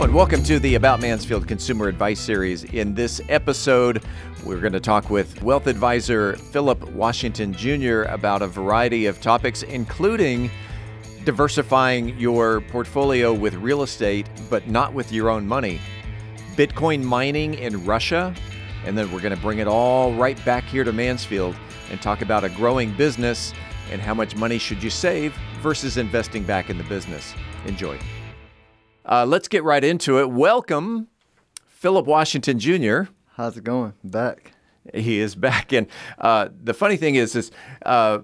And welcome to the About Mansfield Consumer Advice Series. In this episode, we're going to talk with wealth advisor Philip Washington Jr. about a variety of topics, including diversifying your portfolio with real estate, but not with your own money, Bitcoin mining in Russia, and then we're going to bring it all right back here to Mansfield and talk about a growing business and how much money should you save versus investing back in the business. Enjoy. Uh, let's get right into it. Welcome, Philip Washington Jr. How's it going? Back. He is back, and uh, the funny thing is, is uh,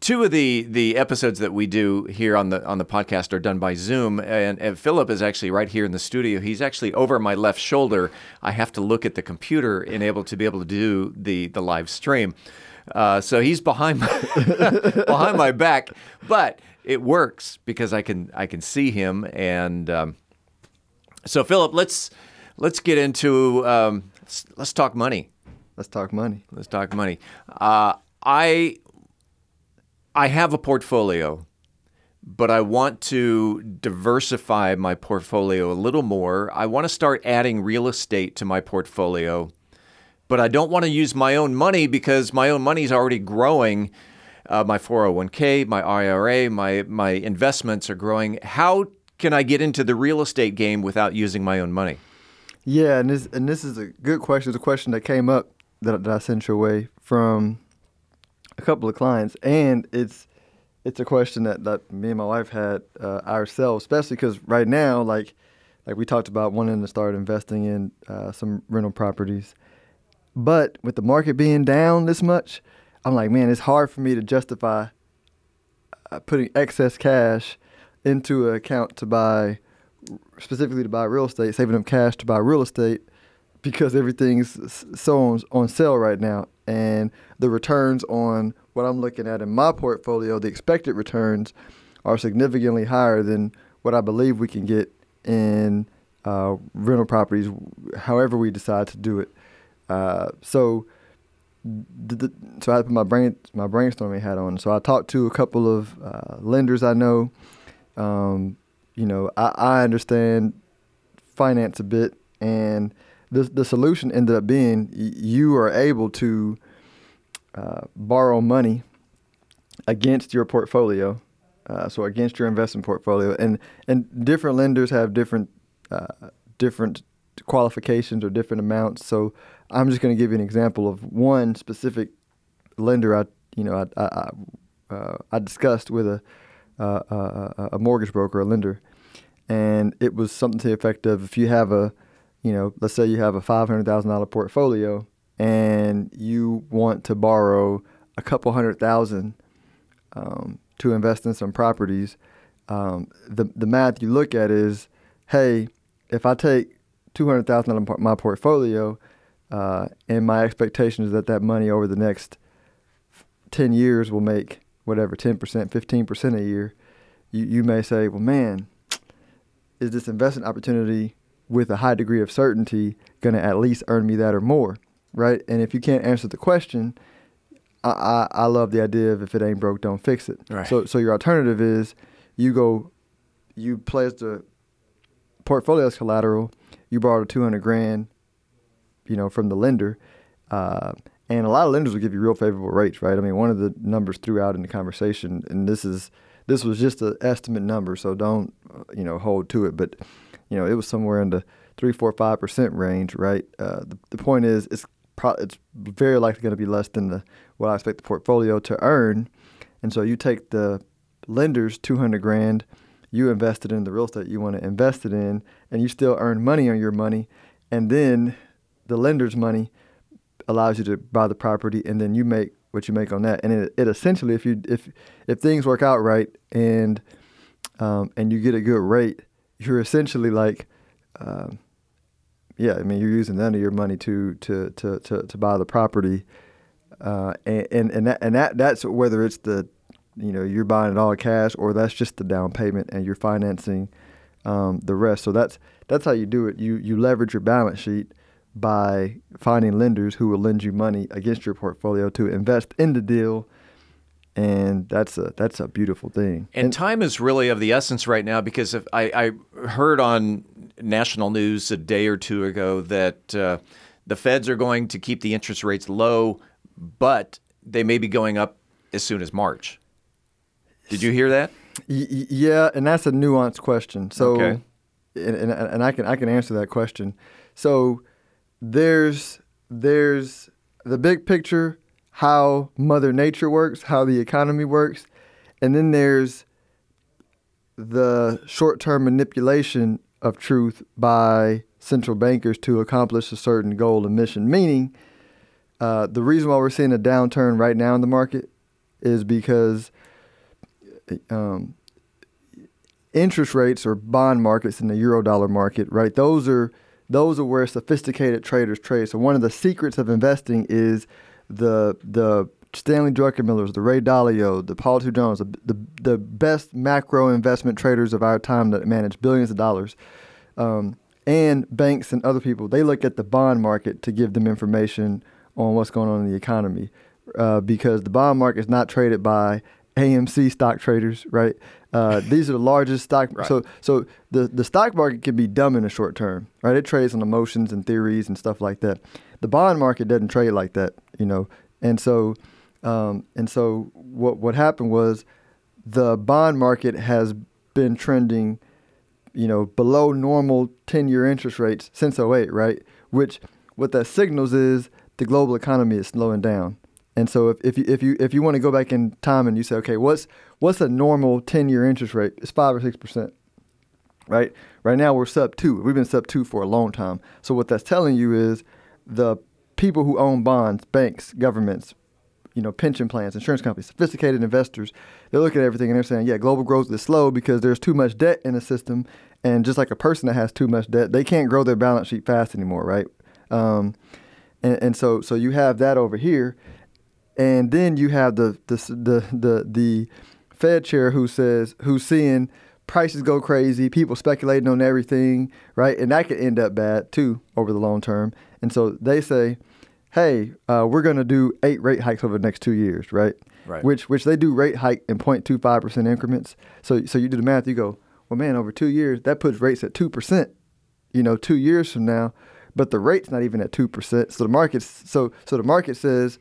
two of the the episodes that we do here on the on the podcast are done by Zoom, and, and, Philip is actually right here in the studio. He's actually over my left shoulder. I have to look at the computer and able to be able to do the the live stream. Uh, so he's behind my behind my back, but it works because I can I can see him. And um, so Philip, let's let's get into um, let's, let's, talk money. Let's talk money. Let's talk money. Uh, I I have a portfolio, but I want to diversify my portfolio a little more. I want to start adding real estate to my portfolio but I don't want to use my own money because my own money is already growing. Uh, my 401k, my IRA, my my investments are growing. How can I get into the real estate game without using my own money? Yeah, and this and this is a good question. It's a question that came up that, that I sent your way from a couple of clients, and it's it's a question that, that me and my wife had uh, ourselves, especially because right now, like like we talked about wanting to start investing in uh, some rental properties but with the market being down this much, I'm like, man, it's hard for me to justify uh, putting excess cash into an account to buy, specifically to buy real estate, saving up cash to buy real estate because everything's so on, on sale right now. And the returns on what I'm looking at in my portfolio, the expected returns, are significantly higher than what I believe we can get in uh, rental properties, however we decide to do it. Uh, so, the, so I put my brain my brainstorming hat on. So I talked to a couple of uh, lenders I know. Um, you know, I, I understand finance a bit, and the the solution ended up being you are able to uh, borrow money against your portfolio, uh, so against your investment portfolio, and and different lenders have different uh, different qualifications or different amounts. So I'm just going to give you an example of one specific lender I, you know, I, I, uh, I discussed with a, uh, a, a mortgage broker, a lender, and it was something to the effect of if you have a, you know, let's say you have a five hundred thousand dollar portfolio and you want to borrow a couple hundred thousand um, to invest in some properties, um, the the math you look at is, hey, if I take two hundred thousand out of my portfolio uh, and my expectation is that that money over the next 10 years will make whatever 10%, 15% a year. You, you may say, well, man, is this investment opportunity with a high degree of certainty going to at least earn me that or more? Right? And if you can't answer the question, I, I, I love the idea of if it ain't broke, don't fix it. Right. So, so your alternative is you go, you place the portfolio as collateral, you borrow a 200 grand, you know, from the lender. Uh, and a lot of lenders will give you real favorable rates, right? I mean, one of the numbers threw out in the conversation, and this is this was just an estimate number, so don't you know hold to it. But you know, it was somewhere in the three, four, five percent range, right? Uh, the, the point is, it's pro- it's very likely going to be less than the what I expect the portfolio to earn, and so you take the lender's two hundred grand, you invested in the real estate you want to invest it in, and you still earn money on your money, and then the lender's money allows you to buy the property, and then you make what you make on that. And it, it essentially, if you if if things work out right and um, and you get a good rate, you're essentially like, um, yeah, I mean, you're using none of your money to to to to, to buy the property, uh, and and and that, and that that's whether it's the you know you're buying it all cash or that's just the down payment and you're financing um, the rest. So that's that's how you do it. You you leverage your balance sheet by finding lenders who will lend you money against your portfolio to invest in the deal and that's a that's a beautiful thing. And, time is really of the essence right now because if I, I heard on national news a day or two ago that uh, the feds are going to keep the interest rates low, but they may be going up as soon as March. Did you hear that? Y- yeah, and that's a nuanced question. So, Okay. and, and and I can I can answer that question. So, there's there's the big picture, how Mother Nature works, how the economy works, and then there's the short-term manipulation of truth by central bankers to accomplish a certain goal and mission. Meaning, uh, the reason why we're seeing a downturn right now in the market is because um, interest rates or bond markets in the euro dollar market, right? Those are those are where sophisticated traders trade. So one of the secrets of investing is the the Stanley Druckenmillers, the Ray Dalio, the Paul Tudor Jones, the, the the best macro investment traders of our time that manage billions of dollars, um, and banks and other people. They look at the bond market to give them information on what's going on in the economy, uh, because the bond market is not traded by AMC stock traders, right? Uh, these are the largest stock. Right. So, so the the stock market can be dumb in the short term, right? It trades on emotions and theories and stuff like that. The bond market doesn't trade like that, you know. And so, um, and so what what happened was the bond market has been trending, you know, below normal ten year interest rates since 08, right? Which what that signals is the global economy is slowing down. And so if, if you if you if you want to go back in time and you say, okay, what's what's a normal ten year interest rate? It's five or six percent. Right? Right now we're sub two. We've been sub two for a long time. So what that's telling you is the people who own bonds, banks, governments, you know, pension plans, insurance companies, sophisticated investors, they're looking at everything and they're saying, yeah, global growth is slow because there's too much debt in the system. And just like a person that has too much debt, they can't grow their balance sheet fast anymore, right? Um, and, and so so you have that over here, and then you have the the the the, the Fed chair who says who's seeing prices go crazy, people speculating on everything, right? And that could end up bad too over the long term. And so they say, hey, uh, we're going to do eight rate hikes over the next two years, right? Right. Which which they do rate hike in 0.25 percent increments. So so you do the math, you go, well, man, over two years that puts rates at two percent. You know, two years from now, but the rate's not even at two percent. So the market's so so the market says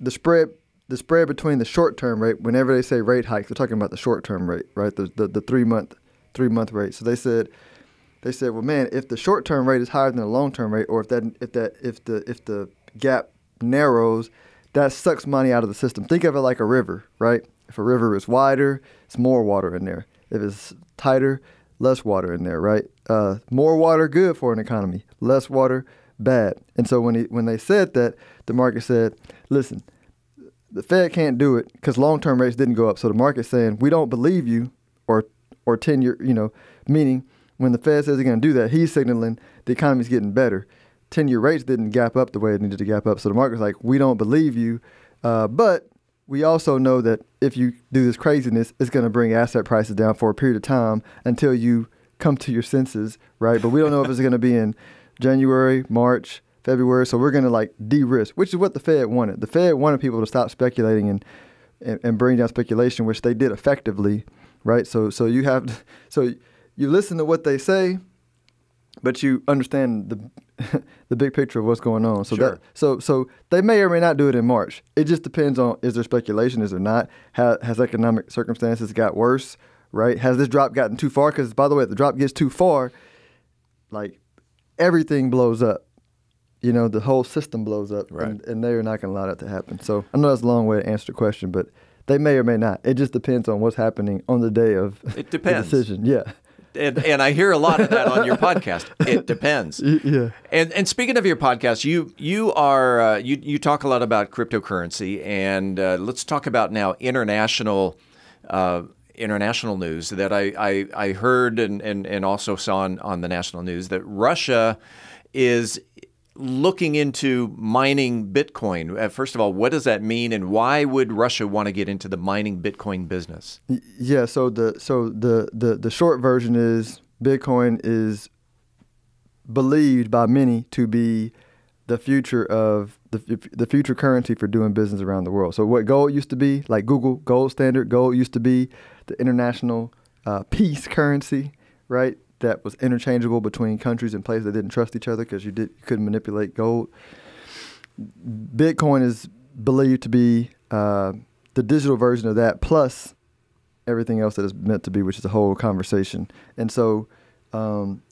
the spread the spread between the short term rate whenever they say rate hikes they're talking about the short term rate right? The, the, the three month three month rate. So they said they said well man if the short term rate is higher than the long term rate or if that if that if the if the gap narrows that sucks money out of the system. Think of it like a river right? If a river is wider it's more water in there. If it's tighter less water in there right? Uh, more water good for an economy. Less water bad. And so when he, when they said that the market said listen the Fed can't do it because long-term rates didn't go up. So the market's saying we don't believe you, or or ten-year, you know, meaning when the Fed says they're going to do that, he's signaling the economy's getting better. Ten-year rates didn't gap up the way it needed to gap up. So the market's like, we don't believe you, uh, but we also know that if you do this craziness, it's going to bring asset prices down for a period of time until you come to your senses, right? But we don't know if it's going to be in January, March, February. So we're going to like de-risk, which is what the Fed wanted. The Fed wanted people to stop speculating and, and, and bring down speculation, which they did effectively, right? So so you have so you listen to what they say, but you understand the the big picture of what's going on. So Sure. that so so they may or may not do it in March. It just depends on is there speculation, is there not? Has, has economic circumstances got worse? Right? Has this drop gotten too far? Because by the way, if the drop gets too far, like everything blows up. You know, the whole system blows up, Right. and, and they're not going to allow that to happen. So I know that's a long way to answer the question, but they may or may not. It just depends on what's happening on the day of It the depends. decision. Yeah, And, and I hear a lot of that on your podcast. It depends. Yeah. And and speaking of your podcast, you you are uh, you you talk a lot about cryptocurrency, and uh, let's talk about now international uh, international news that I I, I heard and, and and also saw on, on the national news that Russia is looking into mining Bitcoin. Uh, first of all, what does that mean, and why would Russia want to get into the mining Bitcoin business? Yeah, so the so the, the the short version is Bitcoin is believed by many to be the future of the the future currency for doing business around the world. So what gold used to be, like Google gold standard, gold used to be the international uh, peace currency, right? That was interchangeable between countries and places that didn't trust each other because you did you couldn't manipulate gold. Bitcoin is believed to be uh, the digital version of that, plus everything else that is meant to be, which is a whole conversation. And so, um,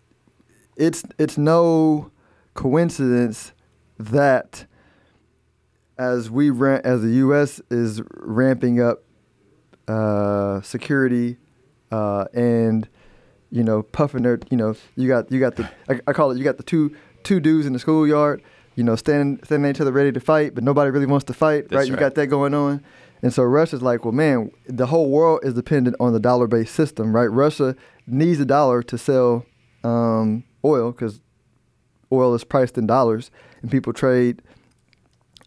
it's it's no coincidence that as we ra- as the U.S. is ramping up uh, security uh, and you know puffing their you know you got you got the I, I call it you got the two two dudes in the schoolyard you know standing standing each other ready to fight but nobody really wants to fight That's right you got that going on and so Russia's like well man the whole world is dependent on the dollar based system right Russia needs a dollar to sell um, oil because oil is priced in dollars and people trade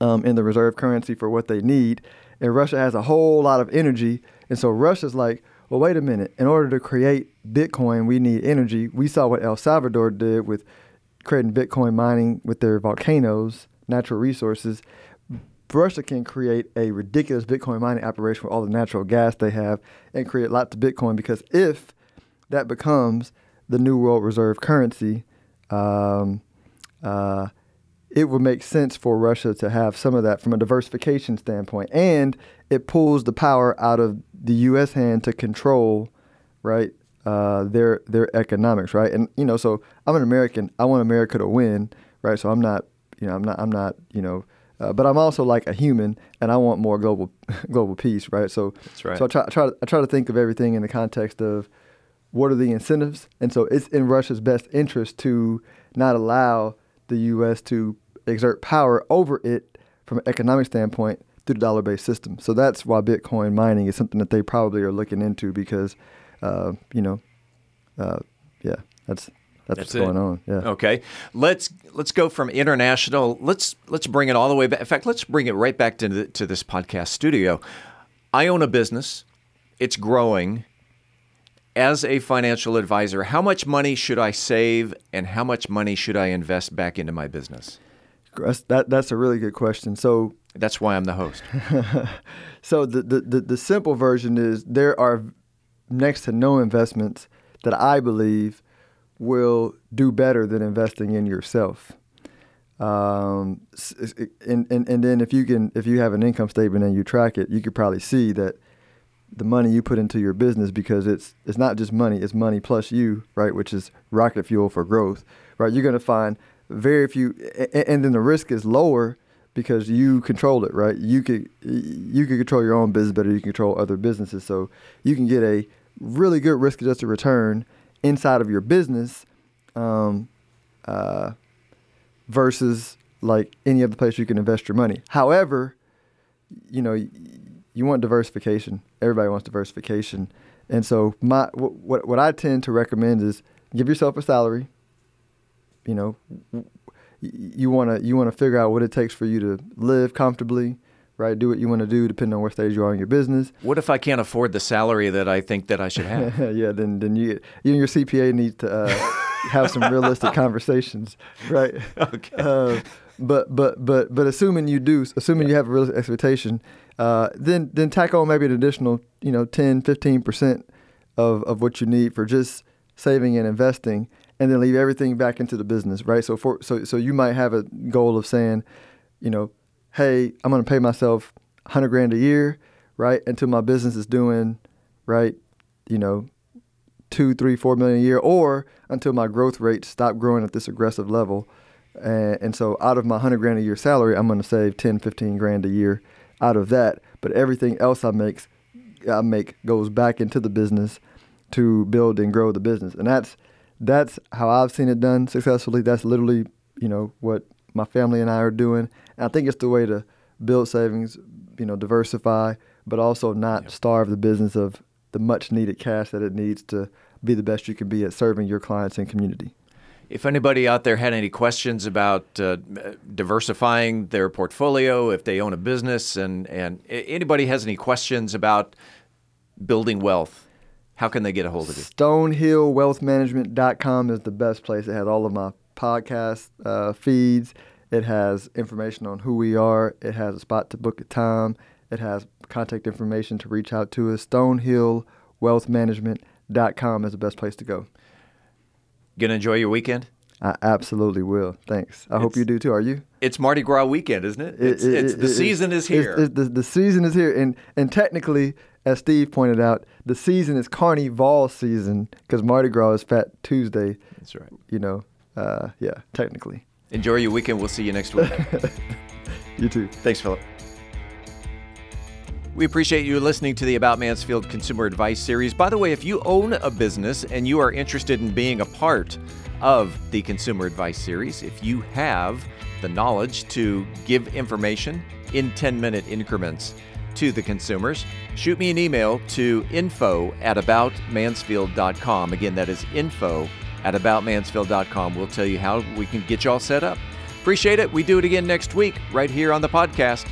um, in the reserve currency for what they need. And Russia has a whole lot of energy. And so Russia's like, well, wait a minute. In order to create Bitcoin, we need energy. We saw what El Salvador did with creating Bitcoin mining with their volcanoes, natural resources. Russia can create a ridiculous Bitcoin mining operation with all the natural gas they have and create lots of Bitcoin because if that becomes the new world reserve currency, um, uh, it would make sense for Russia to have some of that from a diversification standpoint, and it pulls the power out of the U.S. hand to control, right, uh, their their economics, right, and you know, so I'm an American. I want America to win, right. So I'm not, you know, I'm not, I'm not, you know, uh, but I'm also like a human, and I want more global global peace, right. So That's right. So I try, I try, I try to think of everything in the context of what are the incentives, and so it's in Russia's best interest to not allow the U.S. to exert power over it from an economic standpoint through the dollar-based system. So that's why Bitcoin mining is something that they probably are looking into because, uh, you know, uh, yeah, that's that's, That's what's it. going on. Yeah. Okay, let's let's go from international. Let's let's bring it all the way back. In fact, let's bring it right back to the, to this podcast studio. I own a business. It's growing. As a financial advisor, how much money should I save, and how much money should I invest back into my business? That's, that that's a really good question. So That's why I'm the host. so the, the, the, the simple version is there are next to no investments that I believe will do better than investing in yourself. Um, and, and, and then if you can if you have an income statement and you track it, you could probably see that the money you put into your business because it's it's not just money, it's money plus you, right, which is rocket fuel for growth, right? You're going to find very few a- a- and then the risk is lower because you control it, right? You could you could control your own business better, you can control other businesses. So you can get a really good risk adjusted return inside of your business um, uh, versus like any other place you can invest your money. However, you know, you want diversification. Everybody wants diversification. And so my what, what I tend to recommend is give yourself a salary. You know, you want to you want to figure out what it takes for you to live comfortably, right? Do what you want to do depending on what stage you are in your business. What if I can't afford the salary that I think that I should have? yeah, then then you you and your CPA need to uh, have some realistic conversations, right? Okay. Uh, but but but but assuming you do, assuming you have a realistic expectation, uh, then then tack on maybe an additional you know 10, 15 percent of of what you need for just saving and investing, and then leave everything back into the business, right? So for so so you might have a goal of saying, you know, hey, I'm going to pay myself 100 grand a year, right, until my business is doing, right, you know, two, three, four million a year, or until my growth rates stop growing at this aggressive level. And, and so out of my 100 grand a year salary, I'm going to save 10, 15 grand a year out of that. But everything else I makes, I make goes back into the business to build and grow the business. And that's that's how I've seen it done successfully. That's literally, you know, what my family and I are doing. And I think it's the way to build savings, you know, diversify, but also not starve the business of the much needed cash that it needs to be the best you can be at serving your clients and community. If anybody out there had any questions about uh, diversifying their portfolio, if they own a business, and, and anybody has any questions about building wealth, how can they get a hold of you? StonehillWealthManagement.com is the best place. It has all of my podcast uh, feeds It has information on who we are. It has a spot to book a time. It has contact information to reach out to us. StonehillWealthManagement.com is the best place to go. Gonna enjoy your weekend? I absolutely will. Thanks. I hope you do too. Are you? It's Mardi Gras weekend, isn't it? It- It's, it- it's the it- season is it's- here. it's the, the season is here, and and technically, as Steve pointed out, the season is Carnival season because Mardi Gras is Fat Tuesday. That's right. You know, uh, yeah, technically. Enjoy your weekend. We'll see you next week. You too. Thanks, Philip. We appreciate you listening to the About Mansfield Consumer Advice Series. By the way, if you own a business and you are interested in being a part of the Consumer Advice Series, if you have the knowledge to give information in 10 minute increments to the consumers, shoot me an email to info at aboutmansfield.com. Again, that is info at aboutmansfield.com. We'll tell you how we can get you all set up. Appreciate it. We do it again next week, right here on the podcast.